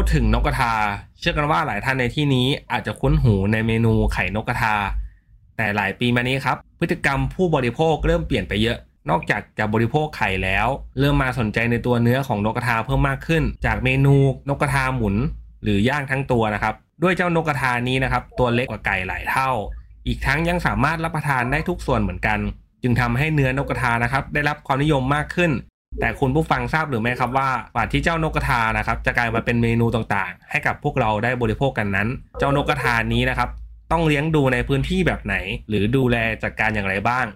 พูดถึงนกกระทา เชื่อกันว่าหลายท่านในที่นี้อาจจะคุ้นหูในเมนูไข่นกกระทา แต่หลายปีมานี้ครับ พฤติกรรมผู้บริโภคเริ่มเปลี่ยนไปเยอะ นอกจากจะบริโภคไข่แล้ว เริ่มมาสนใจในตัวเนื้อของนกกระทาเพิ่มมากขึ้น จากเมนูนกกระทาหมุน หรือย่างทั้งตัวนะครับ ด้วยเจ้านกกระทานี้นะครับ ตัวเล็กกว่าไก่หลายเท่า อีกทั้งยังสามารถรับประทานได้ทุกส่วนเหมือนกัน จึงทำให้เนื้อนกกระทานะครับ ได้รับความนิยมมากขึ้น แต่คุณผู้ฟังทราบหรือไม่ครับว่ากว่าที่เจ้านกกระทานะครับ จะกลายมาเป็นเมนูต่างๆ ให้กับพวกเราได้บริโภคกันนั้น เจ้านกกระทานี้นะครับ ต้องเลี้ยงดูในพื้นที่แบบไหน หรือดูแลจัดการอย่างไรบ้าง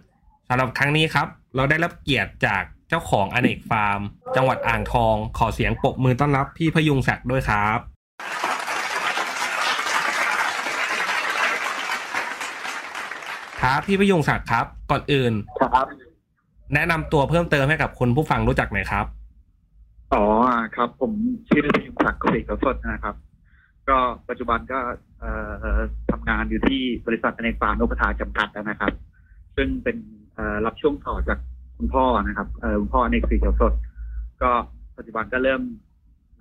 สำหรับครั้งนี้ครับ เราได้รับเกียรติจากเจ้าของอเนกฟาร์ม จังหวัดอ่างทอง ขอเสียงปรบมือต้อนรับพี่พยุงศักดิ์ด้วยครับครับพี่พยุงศักดิ์ครับก่อนอื่นครับ แนะนำตัวเพิ่มเติมให้กับคุณผู้ฟังรู้จักหน่อยครับ อ๋อครับ ผมชื่อพยุงศักดิ์ศรีกสดนะครับ ก็ปัจจุบันก็เอ่อทำงานอยู่ที่บริษัทอเนกฟาร์มนกกระทาจำกัดนะครับ ซึ่งเป็นเอ่อรับช่วงต่อจากคุณพ่อนะครับเอ่อคุณพ่ออเนกศรีเขียวสด ก็ปัจจุบันก็เริ่ม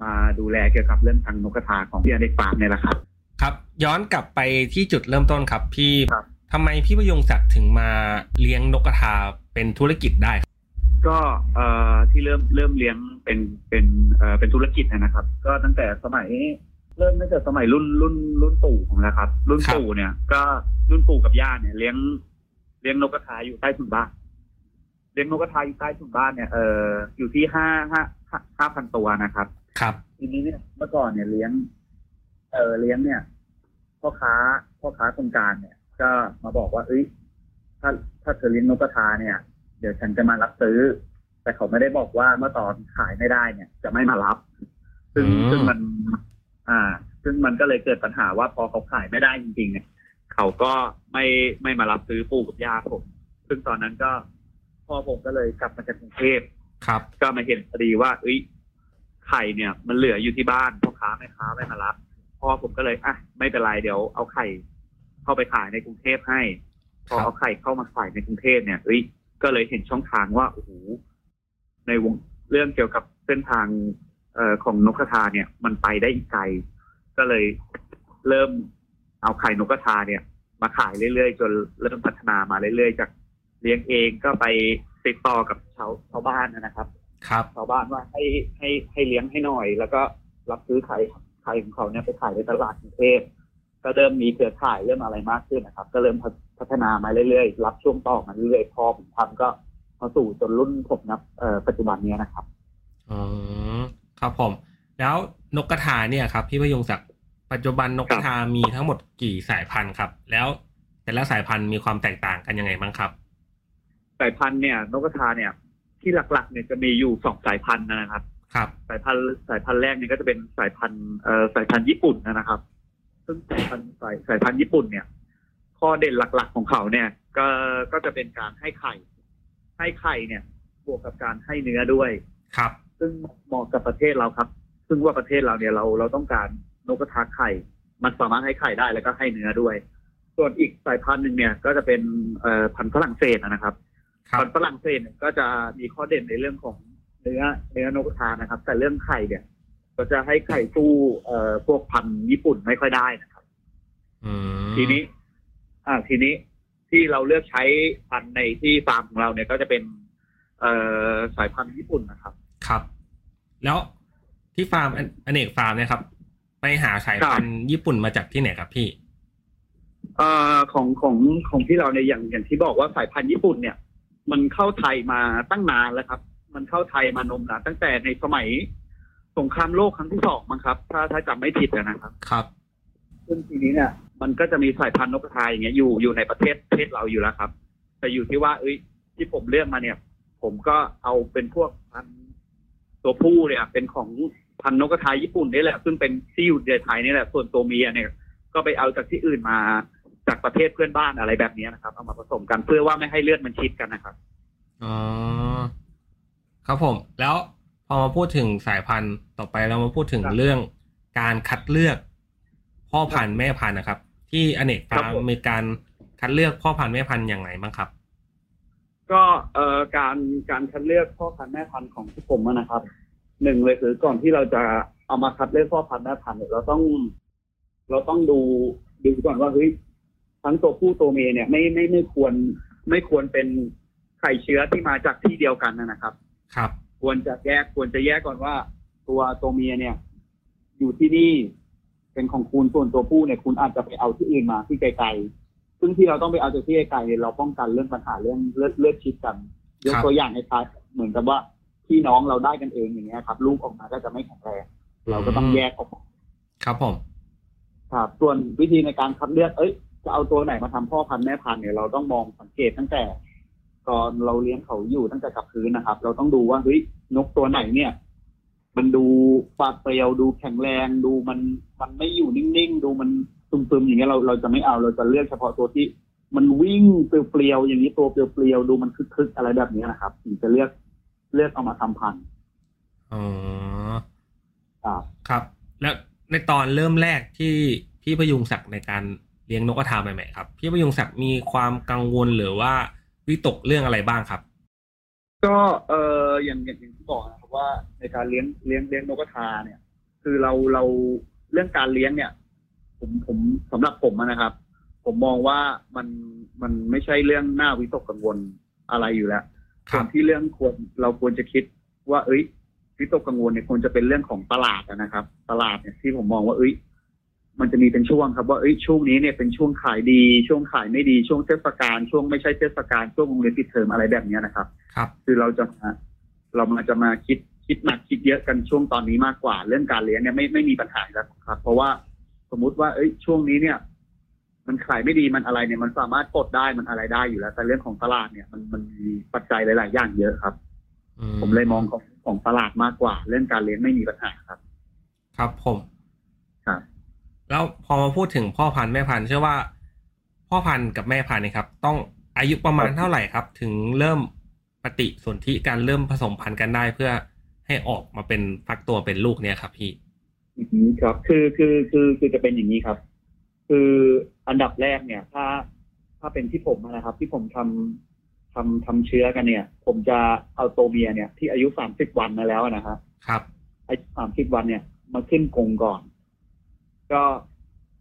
มาดูแลเกี่ยวกับเรื่องทางนกกระทาของที่อเนกฟาร์มเนี่ยแหละครับ ครับ ย้อนกลับไปที่จุดเริ่มต้นครับพี่ครับทำไมพี่พยุงศักดิ์ถึงมาเลี้ยงนกกระทา เป็นธุรกิจได้ครับก็เอ่อที่เริ่มเริ่มเลี้ยงเป็นเป็นเอ่อเป็นธุรกิจนะครับ ก็ตั้งแต่สมัยเริ่มตั้งแต่สมัยรุ่นรุ่นรุ่นปู่ผมแล้วครับ รุ่นปู่เนี่ย ก็รุ่นปู่กับย่าเนี่ยเลี้ยงเลี้ยงนกกระทาอยู่ใต้ถุนบ้านเลี้ยงนกกระทาอยู่ใต้ถุนบ้านเนี่ยเอ่ออยู่ที่ห้าห้าห้าห้าพันตัวนะครับ ครับทีนี้เนี่ยเมื่อก่อนเนี่ยเลี้ยง เออเลี้ยงเนี่ยพ่อค้าพ่อค้าโครงการเนี่ย ก็มาบอกว่าเอ้ย ถ้าถ้าเธอเลี้ยงนกกระทาเนี่ย เดี๋ยวฉันจะมารับซื้อ แต่เขาไม่ได้บอกว่าเมื่อตอนขายไม่ได้เนี่ย จะไม่มารับ ซึ่งอืม ซึ่งมัน อ่า ซึ่งมันก็เลยเกิดปัญหาว่าพอเขาขายไม่ได้จริงๆเนี่ย เขาก็ไม่ไม่มารับซื้อปู่กับย่าผม ซึ่งตอนนั้นก็พ่อผมก็เลยกลับมาจากกรุงเทพ ครับ ก็มาเห็นพอดีว่า เอ้ย ไข่เนี่ย มันเหลืออยู่ที่บ้านพ่อค้าแม่ค้าไม่มารับพ่อผมก็เลยอะไม่เป็นไรเดี๋ยวเอาไข่เข้าไปขายในกรุงเทพให้ พอครับเอาไข่เข้ามาขายในกรุงเทพเนี่ยเอ้ยก็เลยเห็นช่องทางว่าโอ้โหในวงเรื่องเกี่ยวกับเส้นทางเอ่อของนกกระทาเนี่ย มันไปได้อีกไกล ก็เลยเริ่มเอาไข่นกกระทาเนี่ย มาขายเรื่อยๆ จนเริ่มพัฒนามาเรื่อยๆ จากเลี้ยงเองก็ไปติดต่อกับชาวชาวบ้านนะครับ ครับชาวบ้านว่าให้ให้ให้เลี้ยงให้หน่อย แล้วก็รับซื้อไข่ไข่ของเขาเนี่ยไปขายในตลาดกรุงเทพ ก็เริ่มมีเครือข่ายเริ่มอะไรมากขึ้นนะครับ ก็เริ่มพัฒนามาเรื่อยๆ รับช่วงต่อมาเรื่อยๆ พอผมทำก็มาสู่จนรุ่นผมนะเอ่อปัจจุบันเนี้ยนะครับอ๋อครับผม แล้วนกกระทาเนี่ยครับ พี่พยุงศักดิ์ปัจจุบันนกกระทามีทั้งหมดกี่สายพันธุ์ครับ แล้วแต่ละสายพันธุ์มีความแตกต่างกันยังไงบ้างครับ สายพันธุ์เนี่ย นกกระทาเนี่ย ที่หลักๆ เนี่ยจะมีอยู่สองสายพันธุ์นะครับ ครับ สายพันธุ์สายพันธุ์แรกเนี่ยก็จะเป็นสายพันธุ์เอ่อสายพันธุ์ญี่ปุ่นนะครับ ซึ่งสายพันธุ์สายสายพันธุ์ญี่ปุ่นเนี่ย ข้อเด่นหลักๆของเขาเนี่ย ก็ก็จะเป็นการให้ไข่ ให้ไข่เนี่ย บวกกับการให้เนื้อด้วยครับ ซึ่งเหมาะกับประเทศเราครับ ซึ่งว่าประเทศเราเนี่ยเราเราต้องการนกกระทาไข่ มันสามารถให้ไข่ได้แล้วก็ให้เนื้อด้วย ส่วนอีกสายพันธุ์หนึ่งเนี่ย ก็จะเป็นเอ่อพันธุ์ฝรั่งเศสนะครับครัพับนธุ์ฝรั่งเศสเนี่ยก็จะมีข้อเด่นในเรื่องของเนื้อเนื้อนกกระทานะครับ แต่เรื่องไข่เนี่ย ก็จะให้ไข่สู้เอ่อพวกพันธุ์ญี่ปุ่นไม่ค่อยได้นะครับอืมทีนี้ อ่า ทีนี้ที่เราเลือกใช้พันธุ์ในที่ฟาร์มของเราเนี่ยก็จะเป็น เอ่อสายพันธุ์ญี่ปุ่นนะครับ ครับ แล้วที่ฟาร์มออเนกฟาร์มเนี่ยครับ ไปหาสายพันธุ์ญี่ปุ่นมาจากที่ไหนครับพี่เอ่อของของของที่เราเนี่ยอย่างอย่างที่บอกว่าสายพันธุ์ญี่ปุ่นเนี่ย มันเข้าไทยมาตั้งนานแล้วครับ มันเข้าไทยมานมนานตั้งแต่ในสมัย สงครามโลกครั้งที่สองมั้งครับ ถ้าถ้าจำไม่ผิดอะนะครับ ครับ ซึ่งทีนี้เนี่ย มันก็จะมีสายพันธุ์นกกระทาอย่างเงี้ยอยู่อยู่ในประเทศประเทศเราอยู่แล้วครับ แต่อยู่ที่ว่า เอ้ย ที่ผมเลือกมาเนี่ย ผมก็เอาเป็นพวกพันธุ์ตัวผู้เนี่ย เป็นของพันธุ์นกกระทาญี่ปุ่นนี่แหละ ซึ่งเป็นที่อยู่ในไทยนี่แหละ ส่วนตัวเมียเนี่ย ก็ไปเอาจากที่อื่นมาจากประเทศเพื่อนบ้านอะไรแบบนี้นะครับ เอามาผสมกันเพื่อว่าไม่ให้เลือดมันชิดกันนะครับ อ๋อ ครับผม แล้วพ อมาพูดถึงสายพันธุ์ต่อไปเรามาพูดถึงครับเรื่องการคัดเลือก พ่อพันธุ์แม่พันธุ์นะครับ ที่อเนกครัฟาบร์มผมมีการคัดเลือกพ่อพันธุ์แม่พันธุ์อย่างไรบ้างครับ ก็เอ่อการการคัดเลือกพ่อพันธุ์แม่พันธุ์ของที่ผมอะนะครับหนึ่งเลยคือก่อนที่เราจะเอามาคัดเลือกพ่อพันธุ์แม่พันธุ์เนี่ยเราต้อง เราต้องดูดูก่อนว่าเฮ้ยทั้งตัวผู้ตัวเมียเนี่ยไม่ไม่ไม่ควรไม่ควรเป็นไข่เชื้อที่มาจากที่เดียวกันนะครับ ครับ ควรจะแยกควรจะแยกก่อนว่า ตัวตัวเมียเนี่ย อยู่ที่นี่เป็นของคุณส่วนตัวผู้เนี่ยคุณอาจจะไปเอาที่อื่นมาที่ไกลๆซึ่งที่เราต้องไปเอาจากที่ไกลๆเนี่ยเราป้องกันเรื่องปัญหาเรื่องเลือดเลือดชิดกันยกครับตัวอย่างให้คล้ายเหมือนกับว่าพี่น้องเราได้กันเองอย่างเงี้ยครับลูกออกมาก็จะไม่แข็งแรงเราก็ต้องแยกออกมาครับผมครับส่วนวิธีในการคัดเลือกเอ้ยจะเอาตัวไหนมาทำพ่อพันธุ์แม่พันธุ์เนี่ยเราต้องมองสังเกตตั้งแต่ ตอนเราเลี้ยงเขาอยู่ตั้งแต่กับพื้นนะครับ เราต้องดูว่าเฮ้ยนกตัวไหนเนี่ย มันดูปาดเปรียวดูแข็งแรง ดูมันมันไม่อยู่นิ่งๆ ดูมันซึมๆอย่างเงี้ยเราเราจะไม่เอาเราจะเลือกเฉพาะตัวที่ มันวิ่งเปรียวๆอย่างนี้ตัวเปรียวๆดูมันคึกๆอะไรแบบนี้นะครับถึงจะเลือกเลือกเอามาทำพันธุ์อ๋อครับครับ แล้วในตอนเริ่มแรกที่พี่พยุงศักดิ์ในการเลี้ยงนกกระทาใหม่ๆครับ พี่พยุงศักดิ์มีความกังวลหรือว่า วิตกเรื่องอะไรบ้างครับ ก็เอออย่างอย่างอย่างที่บอกนะครับว่าในการเลี้ยงเลี้ยงเลี้ยงนกกระทาเนี่ย คือเราเราเรื่องการเลี้ยงเนี่ย ผมผมสำหรับผมอะนะครับ ผมมองว่ามันมันไม่ใช่เรื่องน่าวิตกกังวลอะไรอยู่แล้วครัส่วบนที่เรื่องควรเราควรจะคิดว่า เอ้ยวิตกกังวลเนี่ยควรจะเป็นเรื่องของตลาดอะนะครับ ตลาดเนี่ยที่ผมมองว่าเอ้ย มันจะมีเป็นช่วงครับว่าเอ้ยช่วงนี้เนี่ยเป็นช่วงขายดี ช่วงขายไม่ดีช่วงเทศกาลช่วงไม่ใช่เทศกาลช่วงโรงเรียนปิดเทอมอะไรแบบเนี้ยนะครับ ครับ คือเราจะมาเรามาจะมาคิดคิดหนักคิดเยอะกันช่วงตอนนี้มากกว่า เรื่องการเลี้ยงเนี่ยไม่ไม่มีปัญหาแล้วครับ เพราะว่าสมมุติว่าเอ้ยช่วงนี้เนี่ย มันขายไม่ดีมันอะไรเนี่ยมันสามารถกดได้มันอะไรได้อยู่แล้ว แต่เรื่องของตลาดเนี่ยมันมันมีปัจจัยหลาย ๆ อย่างเยอะครับอืผมเลยมองของของตลาดมากกว่า เรื่องการเลี้ยงไม่มีปัญหาครับ ครับผมครับ แล้วพอมาพูดถึงพ่อพันธุ์แม่พันธุ์เชื่อว่า พ่อพันธุ์กับแม่พันธุ์เนยครับ ต้องอายุประมาณเท่าไหร่ครับ ถึงเริ่มปฏิสนธิการเริ่มผสมพันธุ์กันได้เพื่อให้ออกมาเป็นฟักตัวเป็นลูกเนี่ยครับ พี่อืมครับ คือคือคือคือจะเป็นอย่างนี้ครับ คืออันดับแรกเนี่ย ถ้าถ้าเป็นที่ผมนะครับ ที่ผมทำทำทำเชื้อกันเนี่ย ผมจะเอาตัวเมียเนี่ยที่อายุสามสิบวันมาแล้วนะครับครับอายุสามสิบวันเนี่ย มาขึ้นกรงก่อน ก็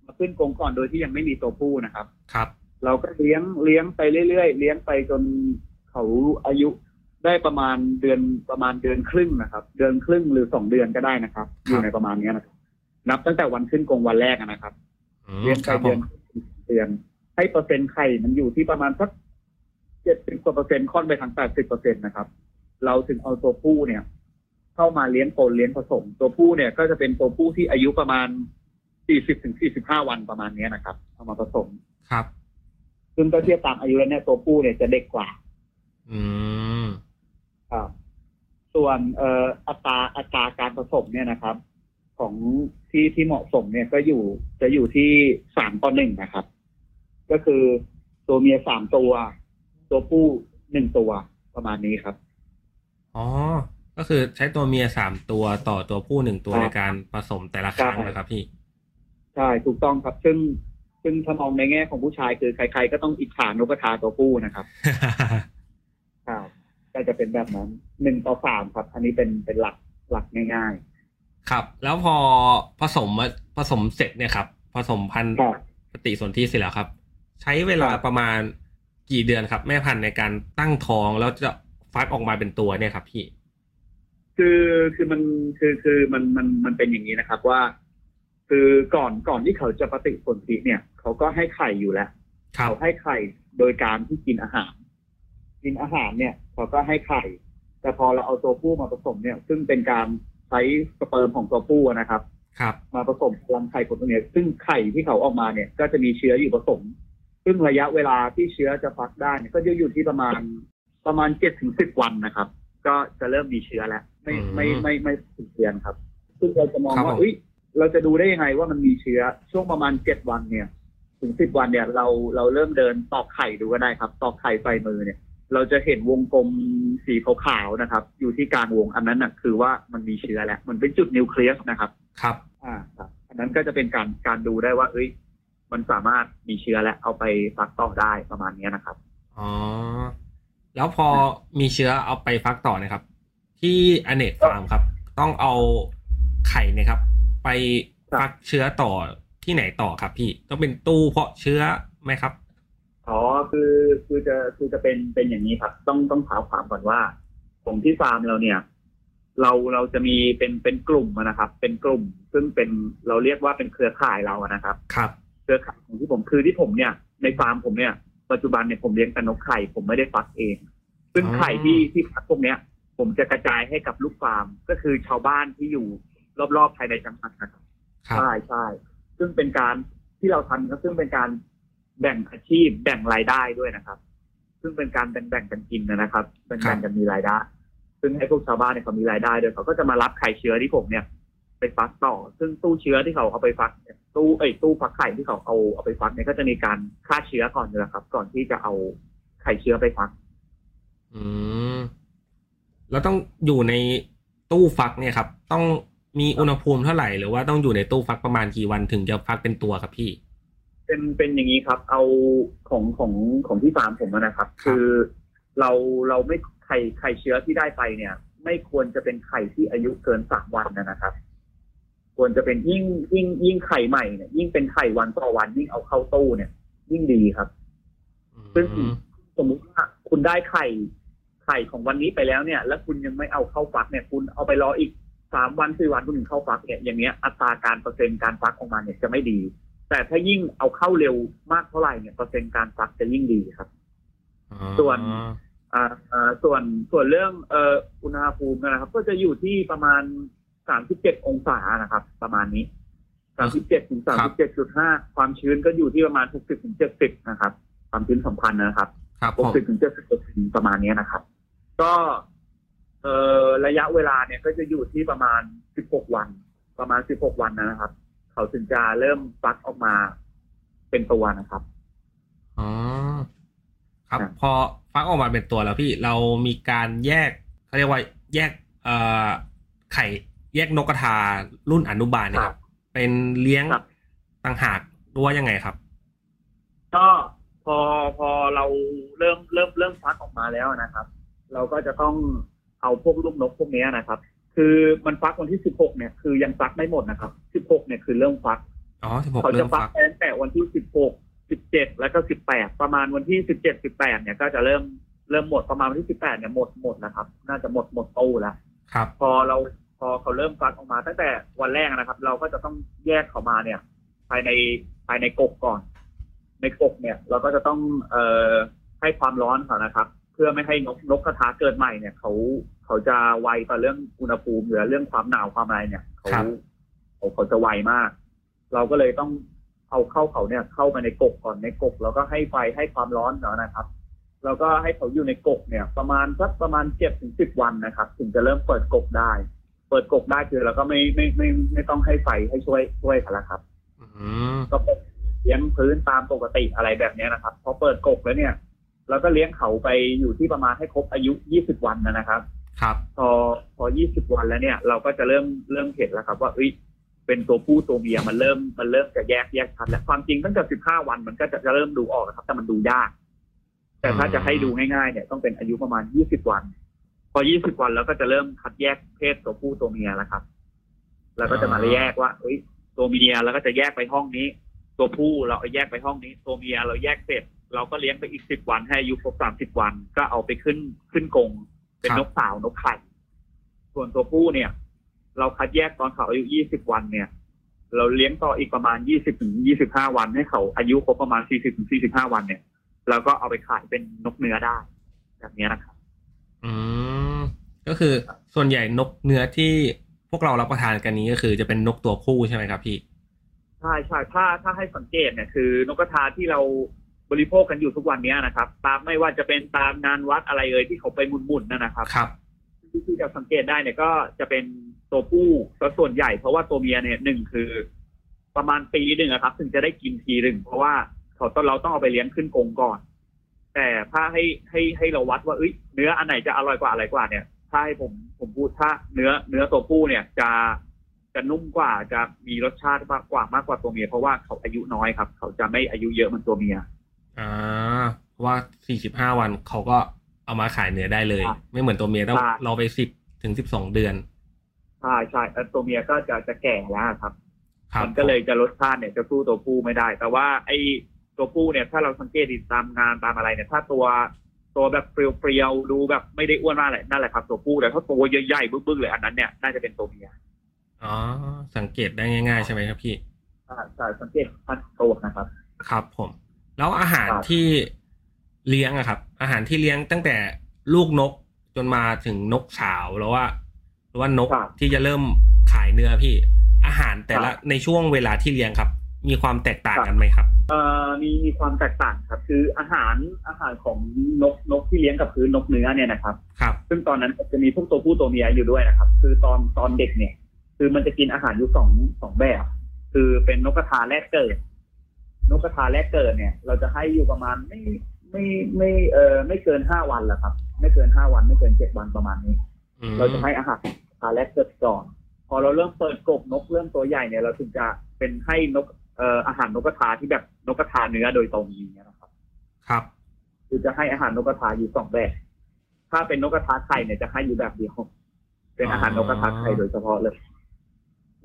มาขึ้นกรงก่อนโดยที่ยังไม่มีตัวผู้นะครับ ครับ เราก็เลี้ยงเลี้ยงไปเรื่อยๆเลี้ยงไปจนเขาอายุได้ประมาณเดือนประมาณเดือนครึ่งนะครับ เดือนครึ่งหรือสองเดือนก็ได้นะครับ อยู่ในประมาณเนี้ยนะครับ นับตั้งแต่วันขึ้นกรงวันแรกอะนะครับอืมเลี้ยงคไปรับผเดือมนเดือน ให้เปอร์เซ็นต์ไข่มันอยู่ที่ประมาณสักเจ็ดสิบกว่าเปอร์เซ็นต์ค่อนไปทางแปดสิบเปอร์เซ็นต์นะครับ เราถึงเอาตัวผู้เนี่ย เข้ามาเลี้ยงโคนเลี้ยงผสม ตัวผู้เนี่ย ก็จะเป็นตัวผู้ที่อายุประมาณ สี่สิบถึงสี่สิบห้าวันประมาณเนี้ยนะครับเอามาผสมครับ ซึ่งก็เทียบตามอายุแล้วเนี่ยตัวผู้เนี่ยจะเด็กกว่า อืมครับส่วนเอ่ออัตราอัตราการผสมเนี่ยนะครับ ของที่ที่เหมาะสมเนี่ยก็อยู่จะอยู่ที่สามต่อหนึ่งนะครับ ก็คือตัวเมียสามตัว ตัวผู้หนึ่งตัวประมาณนี้ครับอ๋อ ก็คือใช้ตัวเมียสามตัวต่อตัวผู้หนึ่งตัวครับในการผสมแต่ละครั้งใช่นะครับพี่ใช่ถูกต้องครับ ซึ่งซึ่งถ้ามองในแง่ของผู้ชายคือใคร ๆ ก็ต้องอิจฉานกกระทาตัวผู้นะครับครับก็จะเป็นแบบนั้นหนึ่งต่อสามครับ อันนี้เป็นเป็นหลักหลักง่ายครับ แล้วพอผสมผสมเสร็จเนี่ยครับ ผสมพันธุ์ๆครับปฏิสนธิเสร็จแล้วครับ ใช้เวลาครับประมาณกี่เดือนครับ แม่พันธุ์ในการตั้งท้องแล้วจะฟักออกมาเป็นตัวเนี่ยครับพี่ คือคือมันคือคือมันมันมันเป็นอย่างนี้นะครับว่า คือก่อนก่อนที่เขาจะปฏิสนธิเนี่ย เขาก็ให้ไข่อยู่แล้วครับเขาให้ไข่โดยการที่กินอาหาร กินอาหารเนี่ย เขาก็ให้ไข่ แต่พอเราเอาตัวผู้มาผสมเนี่ย ซึ่งเป็นการใช้สเปิร์มของตัวผู้นะครับ ครับ มาผสมรังไข่ของตัวเนี้ยซึ่งไข่ที่เขาออกมาเนี่ย ก็จะมีเชื้ออยู่ผสม ซึ่งระยะเวลาที่เชื้อจะฟักได้เนี่ยก็จะอยู่ที่ประมาณประมาณเจ็ดถึงสิบวันนะครับ ก็จะเริ่มมีเชื้อแล้ว ไม่ไม่ไม่ไม่ถึงเดือนครับ ซึ่งเราจะมองว่าเอ้ย เราจะดูได้ยังไงว่ามันมีเชื้อช่วงประมาณเจ็ดวันเนี่ย ถึงสิบวันเนี่ย เราเราเริ่มเดินตอกไข่ดูก็ได้ครับ ตอกไข่ไฟมือเนี่ย เราจะเห็นวงกลมสีขาวๆนะครับ อยู่ที่กลางวงอันนั้นน่ะคือว่ามันมีเชื้อแล้วมันเป็นจุดนิวเคลียสนะครับ ครับ อ่าครับ อันนั้นก็จะเป็นการการดูได้ว่า เอ้ย มันสามารถมีเชื้อและเอาไปฟักต่อได้ประมาณเนี้ยนะครับอ๋อแล้วพอมีเชื้อเอาไปฟักต่อนะครับ ที่อเนกฟาร์มครับ ต้องเอาไข่เนี่ยครับ ไปฟักเชื้อต่อที่ไหนต่อครับพี่ต้องเป็นตู้เพาะเชื้อไหมครับอ๋อคือคือจะคือจะเป็นเป็นอย่างนี้ครับ ต้องต้องถามความก่อนว่าของที่ฟาร์มเราเนี่ย เราเราจะมีเป็นเป็นกลุ่มอะนะครับ เป็นกลุ่ม ซึ่งเป็นเราเรียกว่าเป็นเครือข่ายเราอะนะครับ ครับ เครือข่ายของที่ผมคือที่ผมเนี่ย ในฟาร์มผมเนี่ย ปัจจุบันเนี่ยผมเลี้ยงแต่นกไข่ผมไม่ได้ฟักเอง ซึ่งอ๋อไข่ที่ที่ฟักพวกเนี้ย ผมจะกระจายให้กับลูกฟาร์มก็คือชาวบ้านที่อยู่ รอบๆภายในจังหวัดนะครับครับใช่ใช่ซึ่งเป็นการที่เราทำก็ซึ่งเป็นการแบ่งอาชีพแบ่งรายได้ด้วยนะครับ ซึ่งเป็นการแบ่งแบ่งกันกินนะครับเป็นแบ่งกันมีรายได้ ซึ่งให้พวกชาวบ้านเนี่ยเขามีรายได้ด้วยเขาก็จะมารับไข่เชื้อที่ผมเนี่ย ไปฟักต่อ ซึ่งตู้เชื้อที่เขาเอาไปฟักเนี่ยตู้เอ้ยตู้ฟักไข่ที่เขาเอาเอาไปฟักเนี่ยก็จะมีการฆ่าเชื้อก่อนเลยครับ ก่อนที่จะเอาไข่เชื้อไปฟัก อืมแล้วต้องอยู่ในตู้ฟักเนี่ยครับ ต้อง มีอุณหภูมิเท่าไหร่หรือว่าต้องอยู่ในตู้ฟักประมาณกี่วันถึงจะฟักเป็นตัวครับพี่ เป็นเป็นอย่างนี้ครับ เอาของของของที่ฟาร์มผมอะนะครับครับ คือเราเราไม่ไข่ไข่เชื้อที่ได้ไปเนี่ย ไม่ควรจะเป็นไข่ที่อายุเกินสามวันนะครับ ควรจะเป็นยิ่งยิ่งยิ่งไข่ใหม่เนี่ยยิ่งเป็นไข่วันต่อวันยิ่งเอาเข้าตู้เนี่ย ยิ่งดีครับซึ่งอืมสมมุติว่าคุณได้ไข่ไข่ของวันนี้ไปแล้วเนี่ย แล้วคุณยังไม่เอาเข้าฟักเนี่ย คุณเอาไปรออีก สามวันสี่วันคุณถึงเข้าฟักเนี่ยอย่างเงี้ยอัตราการเปอร์เซ็นต์การฟักออกมาเนี่ยจะไม่ดี แต่ถ้ายิ่งเอาเข้าเร็วมากเท่าไหร่เนี่ยเปอร์เซ็นต์การฟักจะยิ่งดีครับอ๋อส่วนอ่าอ่าส่วนส่วนเรื่องเอ่ออุณหภูมินะครับ ก็จะอยู่ที่ประมาณสามสิบเจ็ดองศานะครับ ประมาณนี้สามสิบเจ็ดถึงสามสิบเจ็ดจุดห้าความชื้นก็อยู่ที่ประมาณหกสิบถึงเจ็ดสิบนะครับ ความชื้นสัมพันธ์นะครับครับหผกมสิบถึงเจ็ดสิบเปอร์เซ็นต์ประมาณนี้นะครับ ก็ เอ่อระยะเวลาเนี่ยก็จะอยู่ที่ประมาณสิบหกวัน ประมาณสิบหกวันนะครับ เขาถึงจะเริ่มฟักออกมาเป็นตัวนะครับอ๋อครับครับ พอฟักออกมาเป็นตัวแล้วพี่เรามีการแยกเขาเรียกว่าแยกเอ่อไข่แยกนกกระทารุ่นอนุบาลเนี่ยครับ เป็นเลี้ยงครับต่างหากหรือว่ายังไงครับ ก็พอพอเราเริ่มเริ่มเริ่มฟักออกมาแล้วนะครับ เราก็จะต้อง เอาพวกลูกนกพวกเนี้ยนะครับ คือมันฟักวันที่สิบหกเนี่ยคือยังฟักไม่หมดนะครับสิบหกเนี่ยคือเริ่มฟักอ๋อที่ผมเขาเริ่จะมฟักฟักตั้งแต่วันที่สิบหกสิบเจ็ดแล้วก็สิบแปดประมาณวันที่สิบเจ็ดสิบแปดเนี่ยก็จะเริ่มเริ่มหมดประมาณวันที่สิบแปดเนี่ยหมดหมดนะครับ น่าจะหมดหมดตู้แล้วครับ พอเราพอเขาเริ่มฟักออกมา ตั้งแต่วันแรกนะครับ เราก็จะต้องแยกเขามาเนี่ย ภายในภายในกกก่อน ในกกเนี่ย เราก็จะต้องเอ่อให้ความร้อนเขานะครับเพื่อไม่ให้นกนกกระทาเกิดใหม่เนี่ยเขาเขาจะไวต่อเรื่องอุณหภูมิหรือเรื่องความหนาวความอะไรเนี่ยเขาครับเขาเขาจะไวมาก เราก็เลยต้องเอาเข้าเขาเนี่ย เข้ามาในกกก่อนในกกแล้วก็ให้ไฟให้ความร้อนเนาะนะครับแล้วก็ให้เขาอยู่ในกกเนี่ย ประมาณสักประมาณเจ็ดถึงสิบวันนะครับ ถึงจะเริ่มเปิดกกได้ เปิดกกได้คือเราก็ไม่ไม่ไม่ไม่ไม่ต้องให้ไฟให้ช่วยช่วยกันแล้วครับอืมก็เปิดเลี้ยงพื้นตามปกติอะไรแบบเนี้ยนะครับพอเปิดกกแล้วเนี่ย เราก็เลี้ยงเขาไปอยู่ที่ประมาณให้ครบอายุ 20 วันนะนะครับ ครับ พอพอ 20 วันแล้วเนี่ย เราก็จะเริ่มเริ่มเห็นแล้วครับ ว่าเอ้ยเป็นตัวผู้ตัวเมียมันเริ่มมันเริ่มจะแยกแยกชัดแล้วความจริงตั้งแต่ 15 วันมันก็จะจะเริ่มดูออกนะครับ แต่มันดูยาก แต่ถ้าจะให้ดูง่ายๆเนี่ยต้องเป็นอายุประมาณ 20 วัน พอ 20 วันแล้วก็จะเริ่มคัดแยกเพศตัวผู้ตัวเมียแล้วครับ แล้วก็จะมาแยกว่าเอ้ยตัวเมียเราก็จะแยกไปห้องนี้ ตัวผู้เราเอาแยกไปห้องนี้ ตัวเมียเราแยกเสร็จ เราก็เลี้ยงไปอีกสิบวันให้อายุครบสามสิบวัน ก็เอาไปขึ้นขึ้นกรงเป็นครับนกสาวนกไข่ส่วนตัวผู้เนี่ย เราคัดแยกตอนเขาอายุยี่สิบวันเนี่ย เราเลี้ยงต่ออีกประมาณยี่สิบถึงยี่สิบห้าวันให้เขาอายุครบประมาณสี่สิบถึงสี่สิบห้าวันเนี่ยเราก็เอาไปขายเป็นนกเนื้อได้ แบบเนี้ยนะครับ อืมก็คือส่วนใหญ่นกเนื้อที่พวกเรารับประทานกันนี้ก็คือจะเป็นนกตัวผู้ใช่ไหมครับพี่ใช่ใช่ถ้าถ้าให้สังเกตเนี่ยคือนกกระทาที่เรา บริโภคกันอยู่ทุกวันเนี้ยนะครับ ตามไม่ว่าจะเป็นตามงานวัดอะไรเอ่ยที่เขาไปหมุนๆนั่นนะครับครับที่ที่จะสังเกตได้เนี่ยก็จะเป็นตัวผู้ซะส่วนใหญ่ เพราะว่าตัวเมียเนี่ยหนึ่งคือ ประมาณปีหนึ่งอะครับ ถึงจะได้กินทีหนึ่งเพราะว่าเขาต้องเราต้องเอาไปเลี้ยงขึ้นกรงก่อน แต่ถ้าให้ให้ให้เราวัดว่าเอ้ยเนื้ออันไหนจะอร่อยกว่าอะไรกว่าเนี่ยถ้าให้ผมผมพูดถ้าเนื้อเนื้อตัวผู้เนี่ยจะจะนุ่มกว่าจะมีรสชาติมากกว่ามากกว่าตัวเมีย เพราะว่าเขาอายุน้อยครับ เขาจะไม่อายุเยอะเหมือนตัวเมีย อ่าเพราะว่าสี่สิบห้าวันเขาก็เอามาขายเนื้อได้เลยครับไม่เหมือนตัวเมียต้องใช่รอไปสิบถึงสิบสองเดือนใช่ใช่เอ่อตัวเมียก็จะจะแก่แล้วครับครับมันก็เลยจะรสชาติเนี่ยจะสู้ตัวผู้ไม่ได้ แต่ว่าไอ้ตัวผู้เนี่ยถ้าเราสังเกตติดตามงานตามอะไรเนี่ย ถ้าตัวตัวแบบเปรียวๆดูแบบไม่ได้อ้วนมากเลยนั่นแหละครับตัวผู้แต่ถ้าตัวใหญ่ๆบึ้งๆเลยอันนั้นเนี่ยน่าจะเป็นตัวเมียอ๋อสังเกตได้ง่าย ๆ ใช่ไหมครับพี่ใช่ใช่สังเกตพันตัวนะครับ ครับผม แล้วอาหารครับที่เลี้ยงอะครับ อาหารที่เลี้ยงตั้งแต่ลูกนกจนมาถึงนกสาวแล้วว่าหรือว่านกที่จะเริ่มขายเนื้อพี่ อาหารแต่ละในช่วงเวลาที่เลี้ยงครับ มีความแตกต่างกันไหมครับเอ่อมีมีความแตกต่างครับ คืออาหารอาหารของนกนกที่เลี้ยงกับพื้นนกเนื้อเนี่ยนะครับครับ ซึ่งตอนนั้นจะมีพวกตัวผู้ตัวเมียอยู่ด้วยนะครับ คือตอนตอนเด็กเนี่ย คือมันจะกินอาหารอยู่สองสองแบบ คือเป็นนกกระทาแรกเกิด นกกระทาแรกเกิดเนี่ย เราจะให้อยู่ประมาณไม่ไม่ไม่เออไม่เกินห้าวันแหละครับ ไม่เกินห้าวันไม่เกินเจ็ดวันประมาณนี้อืมเราจะให้อาหารทาแรกเกิดก่อน พอเราเริ่มเปิดกบนกเริ่มตัวใหญ่เนี่ยเราถึงจะเป็นให้นกเอ่ออาหารนกกระทาที่แบบนกกระทาเนื้อโดยตรงอย่างเงี้ยนะครับ ครับ คือจะให้อาหารนกกระทาอยู่สองแบบ ถ้าเป็นนกกระทาไข่เนี่ยจะให้อยู่แบบเดียวเป็นอาหารนกกระทาไข่โดยเฉพาะเลย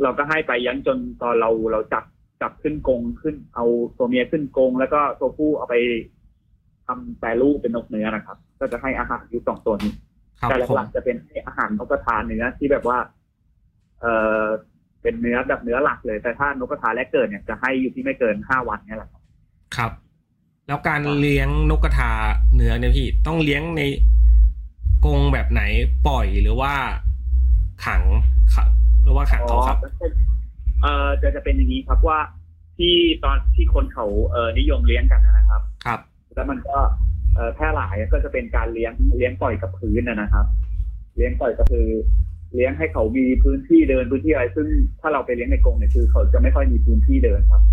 เราก็ให้ไปยันจนตอนเราเราจับ จับขึ้นกรงขึ้นเอาตัวเมียขึ้นกรงแล้วก็ตัวผู้เอาไปทำแปรรูปเป็นนกเนื้อนะครับ ก็จะให้อาหารอยู่สองตัวนี้ครับแต่ผมหลักๆจะเป็นให้อาหารนกกระทาเนื้อที่แบบว่า เออเป็นเนื้อแบบเนื้อหลักเลย แต่ถ้านกกระทาแรกเกิดเนี่ยจะให้อยู่ที่ไม่เกินห้าวันเนี่ยแหละครับครับ แล้วการเลี้ยงนกกระทาเนื้อเนี่ยพี่ต้องเลี้ยงในกรงแบบไหนปล่อยหรือว่าขังครับหรือว่าขังเขาครับ เออจะจะเป็นอย่างนี้ครับว่าที่ตอนที่คนเขาเออนิยมเลี้ยงกันนะครับ ครับ แล้วมันก็เอ่อแพร่หลายก็จะเป็นการเลี้ยงเลี้ยงปล่อยกับพื้นนะนะครับ เลี้ยงปล่อยก็คือเลี้ยงให้เขามีพื้นที่เดินพื้นที่อะไร ซึ่งถ้าเราไปเลี้ยงในกรงเนี่ยคือเขาจะไม่ค่อยมีพื้นที่เดินครับ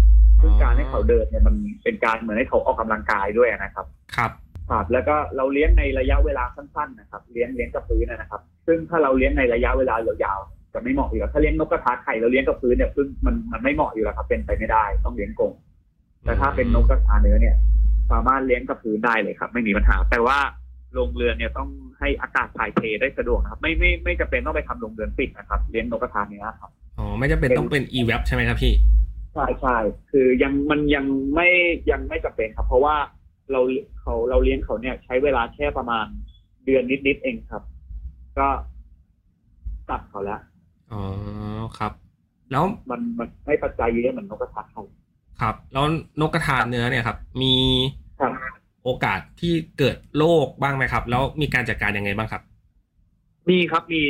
ซึ่งการให้เขาเดินเนี่ยมันเป็นการเหมือนให้เขาออกกำลังกายด้วยนะครับ ครับครับแล้วก็เราเลี้ยงในระยะเวลาสั้นๆนะครับ เลี้ยงเลี้ยงกับพื้นนะนะครับ ซึ่งถ้าเราเลี้ยงในระยะเวลายาวๆ จะไม่เหมาะอยู่แล้วถ้าเลี้ยงนกกระทาไข่เราเลี้ยงกับพื้นเนี่ยซึ่งมันมันไม่เหมาะอยู่แล้วครับเป็นไปไม่ได้ ต้องเลี้ยงกรงแต่ถ้าเป็นนกกระทาเนื้อเนี่ย สามารถเลี้ยงกับพื้นได้เลยครับ ไม่มีปัญหา แต่ว่าโรงเรือนเนี่ยต้องให้อากาศถ่ายเทได้สะดวกนะครับ ไม่ไม่ไม่จำเป็นต้องไปทำโรงเรือนปิดนะครับ เลี้ยงนกกระทาเนื้อครับอ๋อไม่จำเป็นต้องเป็น e w e b ใช่ไหมครับพี่ใช่ใช่คือยังมันยังไม่ยังไม่จำเป็นครับ เพราะว่าเราเขาเราเลี้ยงเขาเนี่ย ใช้เวลาแค่ประมาณเดือนนิดๆเองครับ ก็ตัดเขาแล้ว อ๋อครับ แล้วมันมันไม่ปัจจัยเยอะเหมือนนกกระทาไข่ครับ แล้วนกกระทาเนื้อเนี่ยครับ มีครับโอกาสที่เกิดโรคบ้างไหมครับ แล้วมีการจัดการยังไงบ้างครับ มีครับมี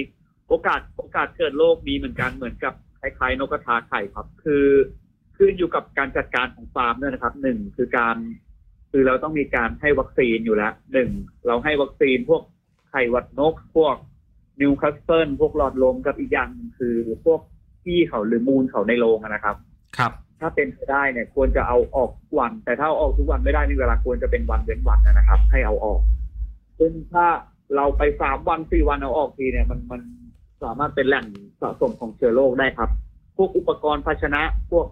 โอกาสโอกาสเกิดโรคมีเหมือนกันเหมือนกับคล้ายๆนกกระทาไข่ครับ คือขึ้นอยู่กับการจัดการของฟาร์มด้วยนะครับหนึ่งคือการคือเราต้องมีการให้วัคซีนอยู่แล้วหนึ่งเราให้วัคซีนพวกไข้หวัดนกพวก นิวคาสเซิลพวกหลอดลมกับอีกอย่างหนึ่งคือพวกที่เขาหรือมูลเขาในโรงอะนะครับ ครับ ถ้าเป็นไปได้เนี่ย ควรจะเอาออกทุกวัน แต่ถ้าเอาออกทุกวันไม่ได้นี่เวลาควรจะเป็นวันเว้นวันนะครับ ให้เอาออก ซึ่งถ้าเราไปสามวันสี่วันเอาออกทีเนี่ย มันมันสามารถเป็นแหล่งสะสมของเชื้อโรคได้ครับ พวกอุปกรณ์ภาชนะ พวก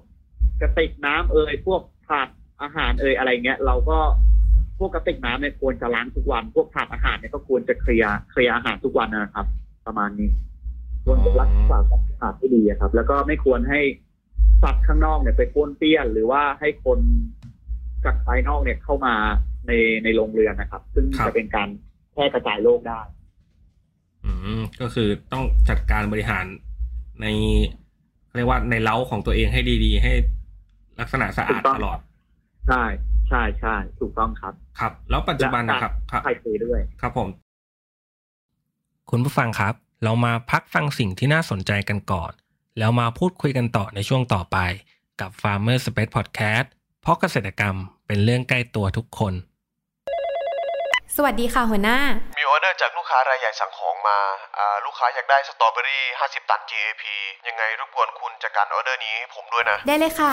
กระติกน้ำเอ่ยพวกถาดอาหารเอ่ยอะไรเงี้ย เราก็ พวกกระติกน้ำเนี่ยควรจะล้างทุกวัน พวกถาดอาหารเนี่ยก็ควรจะเคลียร์เคลียร์อาหารทุกวันนะครับ ประมาณนี้ควรจะรักษาความสะอาดให้ดีอะครับ แล้วก็ไม่ควรให้สัตว์ข้างนอกเนี่ยไปป้วนเปี้ยน หรือว่าให้คนจากภายนอกเนี่ยเข้ามาในในโรงเรือนนะครับ ซึ่งครับจะเป็นการแพร่กระจายโรคได้ อืมก็คือต้องจัดการบริหารในเรียกว่าในเล้าของตัวเองให้ดีๆ ให้ลักษณะสะอาดถูกต้องตลอดใช่ ใช่ใช่ถูกต้องครับ ครับ แล้วปัจจุบันนะครับครับไข่เทด้วย ครับผม คุณผู้ฟังครับ เรามาพักฟังสิ่งที่น่าสนใจกันก่อน แล้วมาพูดคุยกันต่อในช่วงต่อไป กับ Farmer Space Podcast เพราะเกษตรกรรมเป็นเรื่องใกล้ตัวทุกคน สวัสดีค่ะหัวหน้า มีออเดอร์จากลูกค้ารายใหญ่สั่งของมาอ่าลูกค้าอยากได้สตรอเบอรี่ 50 ตัน GAP ยังไงรบกวนคุณจัดการออเดอร์นี้ให้ผมด้วยนะ ได้เลยค่ะ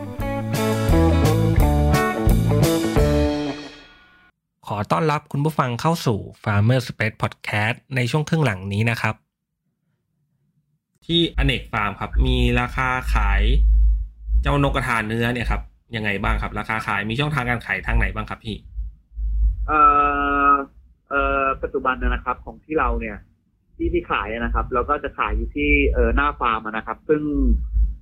อต้อนรับคุณผู้ฟังเข้าสู่ Farmer Space Podcast ในช่วงครึ่งหลังนี้นะครับ ที่อเนกฟาร์มครับ มีราคาขายเจ้านกกระทาเนื้อเนี่ยครับยังไงบ้างครับ ราคาขายมีช่องทางการขายทางไหนบ้างครับพี่เอ่อเอ่อปัจจุบันนะครับของที่เราเนี่ย ที่ที่ขายนะครับ เราก็จะขายอยู่ที่เอ่อหน้าฟาร์มนะครับ ซึ่ง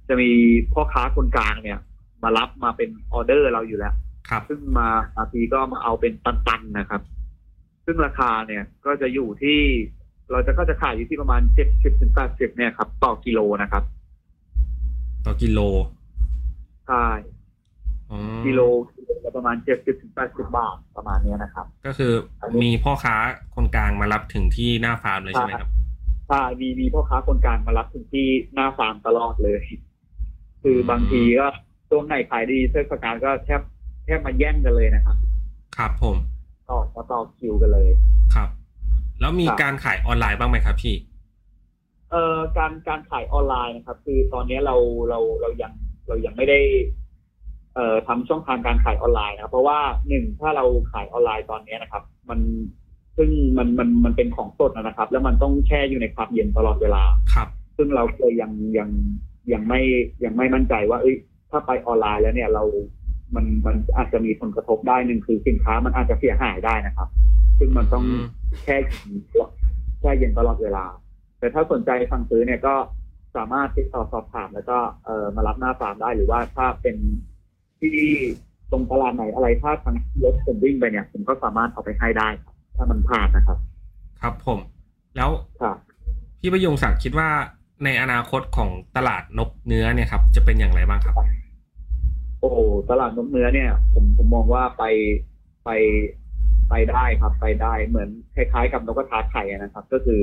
จะมีพ่อค้าคนกลางเนี่ย มารับมาเป็นออเดอร์เราอยู่แล้ว ครับซึ่งมาบางทีก็มาเอาเป็นตันๆนะครับ ซึ่งราคาเนี่ยก็จะอยู่ที่ เราจะก็จะขายอยู่ที่ประมาณเจ็ดสิบถึงแปดสิบเนี่ยครับ ต่อกิโลนะครับ ต่อกิโลใช่อ๋อกิโลกิโลละประมาณเจ็ดสิบถึงแปดสิบบาทประมาณเนี้ยนะครับ ก็คือมีพ่อค้าคนกลางมารับถึงที่หน้าฟาร์มเลยใช่ไหมครับใช่มีมีพ่อค้าคนกลางมารับถึงที่หน้าฟาร์มตลอดเลย คือบางทีก็ช่วงไหนขายดีเทศกาลก็แทบแทบมาแย่งกันเลยนะครับ ครับผมต่อมาต่อคิวกันเลย ครับ แล้วมีครับการขายออนไลน์บ้างไหมครับพี่ เอ่อการการขายออนไลน์นะครับ คือตอนนี้เราเราเรายังเรายังไม่ได้ เอ่อทำช่องทางการขายออนไลน์นะครับ เพราะว่าหนึ่งถ้าเราขายออนไลน์ตอนนี้นะครับ มันซึ่งมันมันมันเป็นของสดนะครับ แล้วมันต้องแช่อยู่ในความเย็นตลอดเวลาครับ ซึ่งเราเลยยังยังยังไม่ยังไม่มั่นใจว่า เอ้ยถ้าไปออนไลน์แล้วเนี่ยเรา มันมันอาจจะมีผลกระทบได้หนึ่งคือสินค้ามันอาจจะเสียหายได้นะครับ ซึ่งมันต้องอืมแช่เย็นแช่เย็นตลอดเวลา แต่ถ้าสนใจสั่งซื้อเนี่ยก็สามารถติดต่อสอบถามแล้วก็เออมารับหน้าฟาร์มได้หรือว่าถ้าเป็นที่ตรงตลาดไหนอะไรถ้าทางรถผมวิ่งไปเนี่ยผมก็สามารถเอาไปให้ได้ครับถ้ามันผ่านนะครับ ครับผม แล้วครับพี่ประยงศักดิ์คิดว่าในอนาคตของตลาดนกเนื้อเนี่ยครับ จะเป็นอย่างไรบ้างครับ โอ้ตลาดนกเนื้อเนี่ย ผมผมมองว่าไปไปไปได้ครับไปได้เหมือนคล้ายๆกับนกกระทาไข่อะนะครับ ก็คือ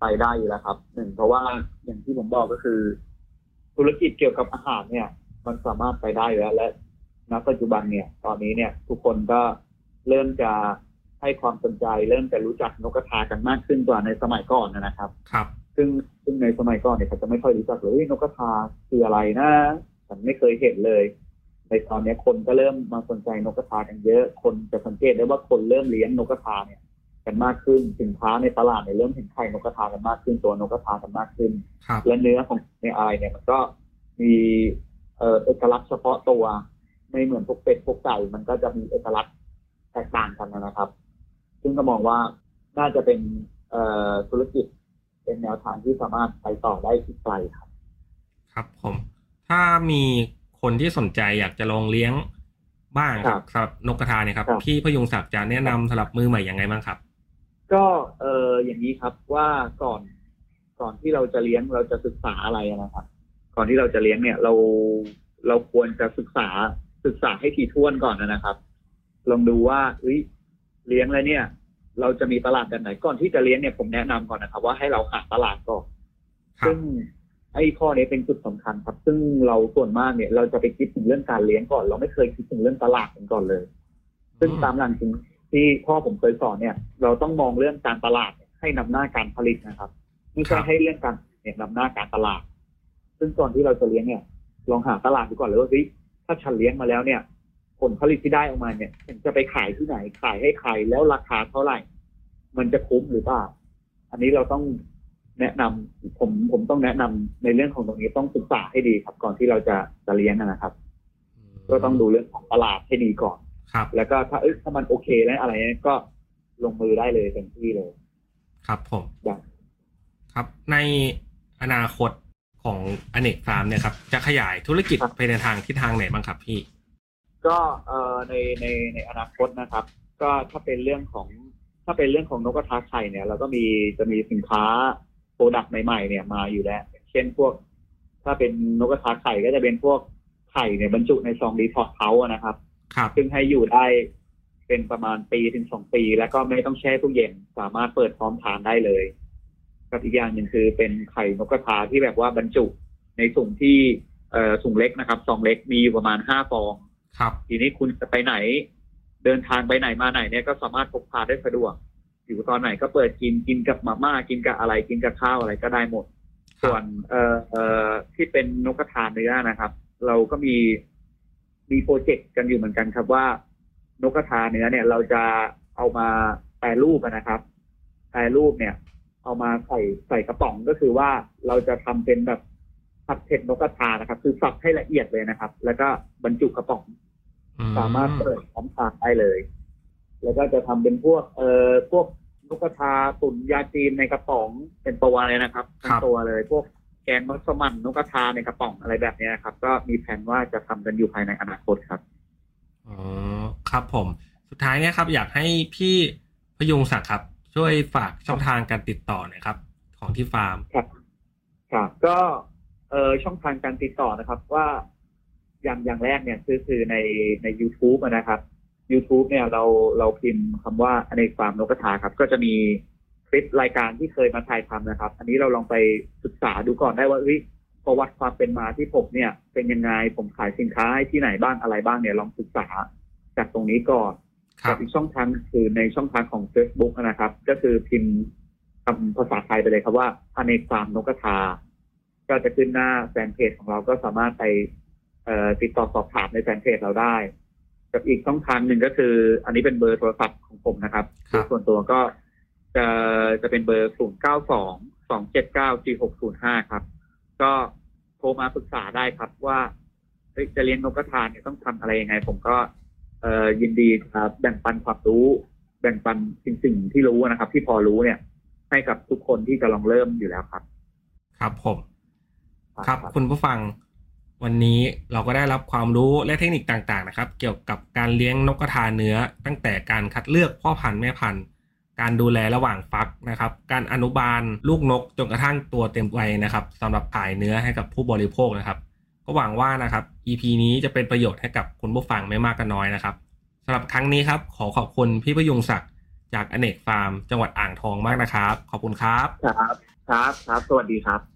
ไปได้อยู่แล้วครับหนึ่งเพราะว่าอย่างที่ผมบอกก็คือ ธุรกิจเกี่ยวกับอาหารเนี่ย มันสามารถไปได้อยู่แล้ว และณปัจจุบันเนี่ย ตอนนี้เนี่ย ทุกคนก็เริ่มจะให้ความสนใจ เริ่มจะรู้จักนกกระทากันมากขึ้นกว่าในสมัยก่อนนะครับ ครับ ซึ่งซึ่งในสมัยก่อนเนี่ยเขาจะไม่ค่อยรู้จักเลยเฮ้ยนกกระทาคืออะไรนะฉันไม่เคยเห็นเลย ในตอนนี้คนก็เริ่มมาสนใจนกกระทากันเยอะ คนจะสังเกตได้ว่าคนเริ่มเลี้ยงนกกระทาเนี่ยกันมากขึ้นสินค้าในตลาดเนี่ยเริ่มเห็นไข่นกกระทากันมากขึ้นตัวนกกระทากันมากขึ้นครับและเนื้อของในอายเนี่ยมันก็มีเอ่อเอกลักษณ์เฉพาะตัวไม่เหมือนพวกเป็ดพวกไก่มันก็จะมีเอกลักษณ์แตกต่างกันนะครับ ซึ่งก็มองว่าน่าจะเป็นเอ่อธุรกิจเป็นแนวทางที่สามารถไปต่อได้อีกไกลครับ ครับผม ถ้ามี คนที่สนใจอยากจะลองเลี้ยงบ้างคครัรับบสำหรับนกกระทาเนี่ยครับครับพี่พยุงศักดิ์จะแนะนำสำหรับมือใหม่อย่างไงบ้างครับ ก็เอออย่างนี้ครับว่าก่อนก่อนที่เราจะเลี้ยงเราจะศึกษาอะไรนะครับ ก่อนที่เราจะเลี้ยงเนี่ย เราเราควรจะศึกษาศึกษาให้ถี่ถ้วนก่อนนะครับ ลองดูว่าเฮ้ยเลี้ยงแล้วเนี่ย เราจะมีตลาดแบบไหนก่อนที่จะเลี้ยงเนี่ยผมแนะนำก่อนนะครับ ว่าให้เราหาตลาดก่อนครับซึ่ง ไอ้ข้อนี้เป็นจุดสำคัญครับ ซึ่งเราส่วนมากเนี่ย เราจะไปคิดถึงเรื่องการเลี้ยงก่อน เราไม่เคยคิดถึงเรื่องตลาดกันก่อนเลย ซึ่งตามหลังจริงที่พ่อผมเคยสอนเนี่ย เราต้องมองเรื่องการตลาดเนี่ยให้นำหน้าการผลิตนะครับไม่ใช่ครับให้เรื่องการเนี่ยนำหน้าการตลาด ซึ่งก่อนที่เราจะเลี้ยงเนี่ย ลองหาตลาดดูก่อนเลยว่าเฮ้ยถ้าฉันเลี้ยงมาแล้วเนี่ย ผลผลิตที่ได้ออกมาเนี่ยฉันจะไปขายที่ไหนขายให้ใครแล้วราคาเท่าไหร่ มันจะคุ้มหรือเปล่าอันนี้เราต้อง แนะนำผมผมต้องแนะนำในเรื่องของตรงนี้ต้องศึกษาให้ดีครับ ก่อนที่เราจะจะเลี้ยงนะครับ ก็ต้องดูเรื่องของตลาดให้ดีก่อนครับ แล้วก็ถ้าเอ้ยถ้ามันโอเคแล้วอะไรเนี่ยก็ลงมือได้เลยเต็มที่เลย ครับผมอย่างครับในอนาคตของอเนกฟาร์มเนี่ยครับ จะขยายธุรกิจไปในทางทิศทางไหนบ้างครับพี่ ก็เอ่อในในในอนาคตนะครับ ก็ถ้าเป็นเรื่องของถ้าเป็นเรื่องของนกกระทาไข่เนี่ยเราก็มีจะมีสินค้า โปรดักต์ใหม่ๆเนี่ยมาอยู่แล้ว เช่นพวก ถ้าเป็นนกกระทาไข่ก็จะเป็นพวกไข่เนี่ยบรรจุในซองดีทอดเท้าอะนะครับ ครับ ซึ่งให้อยู่ได้เป็นประมาณปีถึงสองปี แล้วก็ไม่ต้องแช่ตู้เย็นสามารถเปิดพร้อมทานได้เลยกับอีกอย่างหนึ่งคือเป็นไข่นกกระทาที่แบบว่าบรรจุในถุงที่เอ่อถุงเล็กนะครับซองเล็กมีอยู่ประมาณห้าฟองครับ ทีนี้คุณจะไปไหน เดินทางไปไหนมาไหนเนี่ยก็สามารถพกพาได้สะดวก อยู่ตอนไหนก็เปิดกินกินกับมาม่ากินกับอะไรกินกับข้าวอะไรก็ได้หมด ส่วนเอ่อเอ่อที่เป็นนกกระทาเนื้อนะครับ เราก็มีมีโปรเจกต์กันอยู่เหมือนกันครับว่า นกกระทาเนื้อเนี่ยเราจะเอามาแปรรูปอะนะครับแปรรูปเนี่ย เอามาใส่ใส่กระป๋องก็คือว่าเราจะทำเป็นแบบผัดเผ็ดนกกระทานะครับ คือสับให้ละเอียดเลยนะครับ แล้วก็บรรจุกระป๋องอืสามารถเปิดพร้อมทานได้เลย แล้วก็จะทำเป็นพวกเอ่อพวกนกกระทาตุ๋นยาจีนในกระป๋องเป็นตัวเลยนะครับทั้งตัวเลย พวกแกงมัสมั่นนกกระทาในกระป๋องอะไรแบบเนี้ยครับ ก็มีแผนว่าจะทำกันอยู่ภายในอนาคตครับอ๋อครับผม สุดท้ายเนี่ยครับ อยากให้พี่พยุงศักดิ์ครับ ช่วยฝากช่องทางการติดต่อหน่อยครับ ของที่ฟาร์มครับครับก็เอ่อช่องทางการติดต่อนะครับว่าอย่างอย่างแรกเนี่ยคือคือในใน YouTube อะนะครับ YouTube เนี่ยเราเราพิมพ์คำว่าอเนกฟาร์มนกกระทาครับ ก็จะมีคลิปรายการที่เคยมาถ่ายทำนะครับ อันนี้เราลองไปศึกษาดูก่อนได้ว่าเฮ้ยประวัติความเป็นมาที่ผมเนี่ย เป็นยังไงผมขายสินค้าให้ที่ไหนบ้างอะไรบ้างเนี่ยลองศึกษาจากตรงนี้ก่อนครับกับอีกช่องทางคือในช่องทางของ Facebook นะครับ ก็คือพิมพ์คำภาษาไทยไปเลยครับว่าอเนกฟาร์มนกกระทา ก็จะขึ้นหน้าแฟนเพจของเราก็สามารถไปเอ่อติดต่อสอบถามในแฟนเพจเราได้ กับอีกช่องทางหนึ่งก็คือ อันนี้เป็นเบอร์โทรศัพท์ของผมนะครับ ครับ ส่วนตัวก็จะจะเป็นเบอร์0 9 2 2 7 9 4 6 0 5ครับ ก็โทรมาปรึกษาได้ครับว่าเฮ้ยจะเลี้ยงนกกระทาเนี่ยต้องทำอะไรยังไง ผมก็เอ่อยินดีครับแบ่งปันความรู้ แบ่งปันสิ่งสิ่งที่รู้นะครับ ที่พอรู้เนี่ย ให้กับทุกคนที่กำลังเริ่มอยู่แล้วครับ ครับผม ครับ คุณผู้ฟัง วันนี้เราก็ได้รับความรู้และเทคนิคต่างๆนะครับ เกี่ยวกับการเลี้ยงนกกระทาเนื้อ ตั้งแต่การคัดเลือกพ่อพันธุ์แม่พันธุ์ การดูแลระหว่างฟักนะครับ การอนุบาลลูกนกจนกระทั่งตัวเต็มวัยนะครับสำหรับขายเนื้อให้กับผู้บริโภคนะครับ ก็หวังว่านะครับ EP นี้จะเป็นประโยชน์ให้กับคุณผู้ฟังไม่มากก็น้อยนะครับสำหรับครั้งนี้ครับขอขอบคุณพี่พยุงศักดิ์จากอเนกฟาร์ม จังหวัดอ่างทองมากนะครับ ขอบคุณครับ ครับ ครับ ครับ สวัสดีครับ